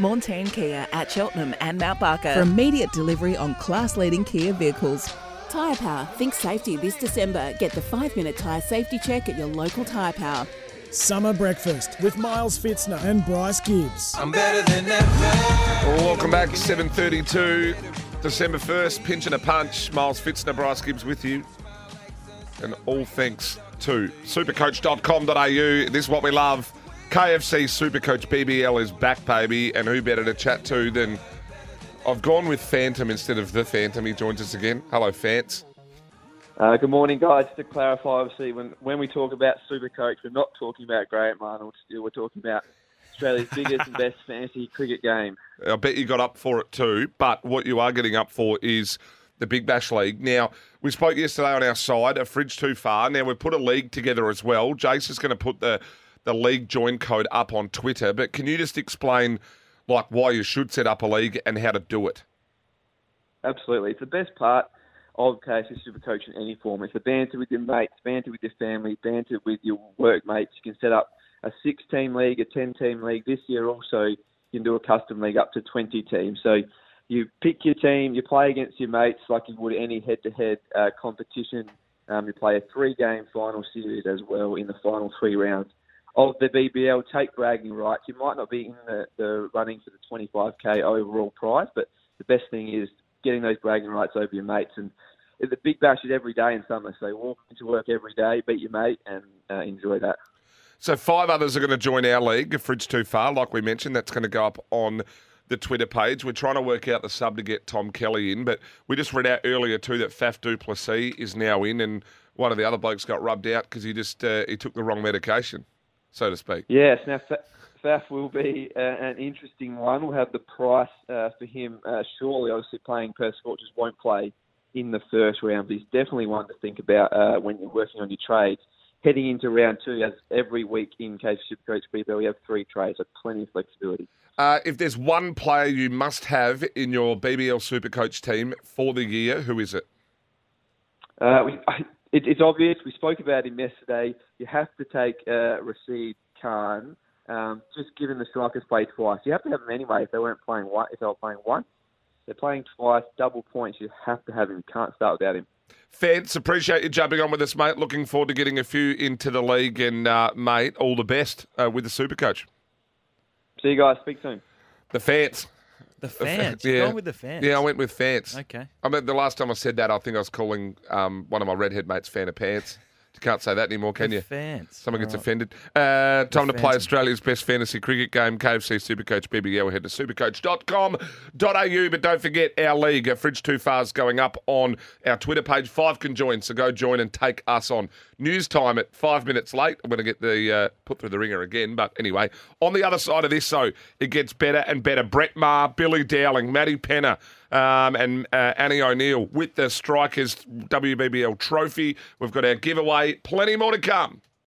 Montane Kia at Cheltenham and Mount Barker for immediate delivery on class-leading Kia vehicles. Tyre Power. Think safety this December. Get the five-minute tyre safety check at your local Tyre Power. Summer breakfast with Miles Fitzner and Bryce Gibbs. I'm better than ever. Welcome back, 7.32, December 1st, pinch and a punch. Miles Fitzner, Bryce Gibbs with you. And all thanks to supercoach.com.au. This is what we love. KFC Supercoach BBL is back, baby. And who better to chat to than... I've gone with Phantom instead of the Phantom. He joins us again. Hello, Fants. Uh, good morning, guys. Just to clarify, obviously, when, when we talk about Supercoach, we're not talking about Grant Arnold still. We're talking about Australia's biggest and best fantasy cricket game. I bet you got up for it too. But what you are getting up for is the Big Bash League. Now, we spoke yesterday on our side, a fridge too far. Now, we've put a league together as well. Jace is going to put the, the league join code up on Twitter. But can you just explain, like, why you should set up a league and how to do it? Absolutely. It's the best part of KFC Supercoach in any form. It's the banter with your mates, banter with your family, banter with your workmates. You can set up a six-team league, a ten-team league. This year also, you can do a custom league up to 20 teams. So you pick your team, you play against your mates like you would any head-to-head uh, competition. Um, you play a three-game final series as well in the final three rounds of the BBL. Take bragging rights. You might not be in the, the running for the 25k overall prize, but the best thing is getting those bragging rights over your mates. And the Big Bash is every day in summer, so walk into work every day, beat your mate, and uh, enjoy that. So five others are going to join our league, Fridge Too Far, like we mentioned. That's going to go up on the Twitter page. We're trying to work out the sub to get Tom Kelly in, but we just read out earlier too that Faf du Plessis is now in, and one of the other blokes got rubbed out because he just uh, he took the wrong medication, so to speak. Yes, now Faf will be uh, an interesting one. We'll have the price uh, for him uh, shortly. Obviously, playing per sport just won't play in the first round, but he's definitely one to think about uh, when you're working on your trades. Heading into round two, as every week in KFC Supercoach BBL, we have three trades, so plenty of flexibility. Uh, if there's one player you must have in your BBL Supercoach team for the year, who is it? Uh, we, it it's obvious. We spoke about him yesterday. You have to take uh, Rashid Khan. Um, just given the strikers played twice, you have to have him anyway. If they weren't playing one, if they were playing once, they're playing twice, double points. You have to have him. You can't start without him. Feds, appreciate you jumping on with us, mate. Looking forward to getting a few into the league, and uh, mate, all the best uh, with the Super Coach. See you guys. Speak soon. The fans. The fans. You're going with the fans. Yeah, I went with fans. Okay. I mean, the last time I said that, I think I was calling um, one of my redhead mates fan of pants. You can't say that anymore, can you? fans. Someone gets right. offended. Uh, time to play. Australia's best fantasy cricket game, KFC Supercoach BBL. Head to supercoach.com.au. But don't forget our league, uh, Fridge Too Far's going up on our Twitter page. Five can join, so go join and take us on. News time at five minutes late. I'm going to get the uh, put through the ringer again. But anyway, on the other side of this, though, it gets better and better. Brett Maher, Billy Dowling, Matty Penner, um, and uh, Annie O'Neill with the Strikers WBBL trophy. We've got our giveaway. Plenty more to come.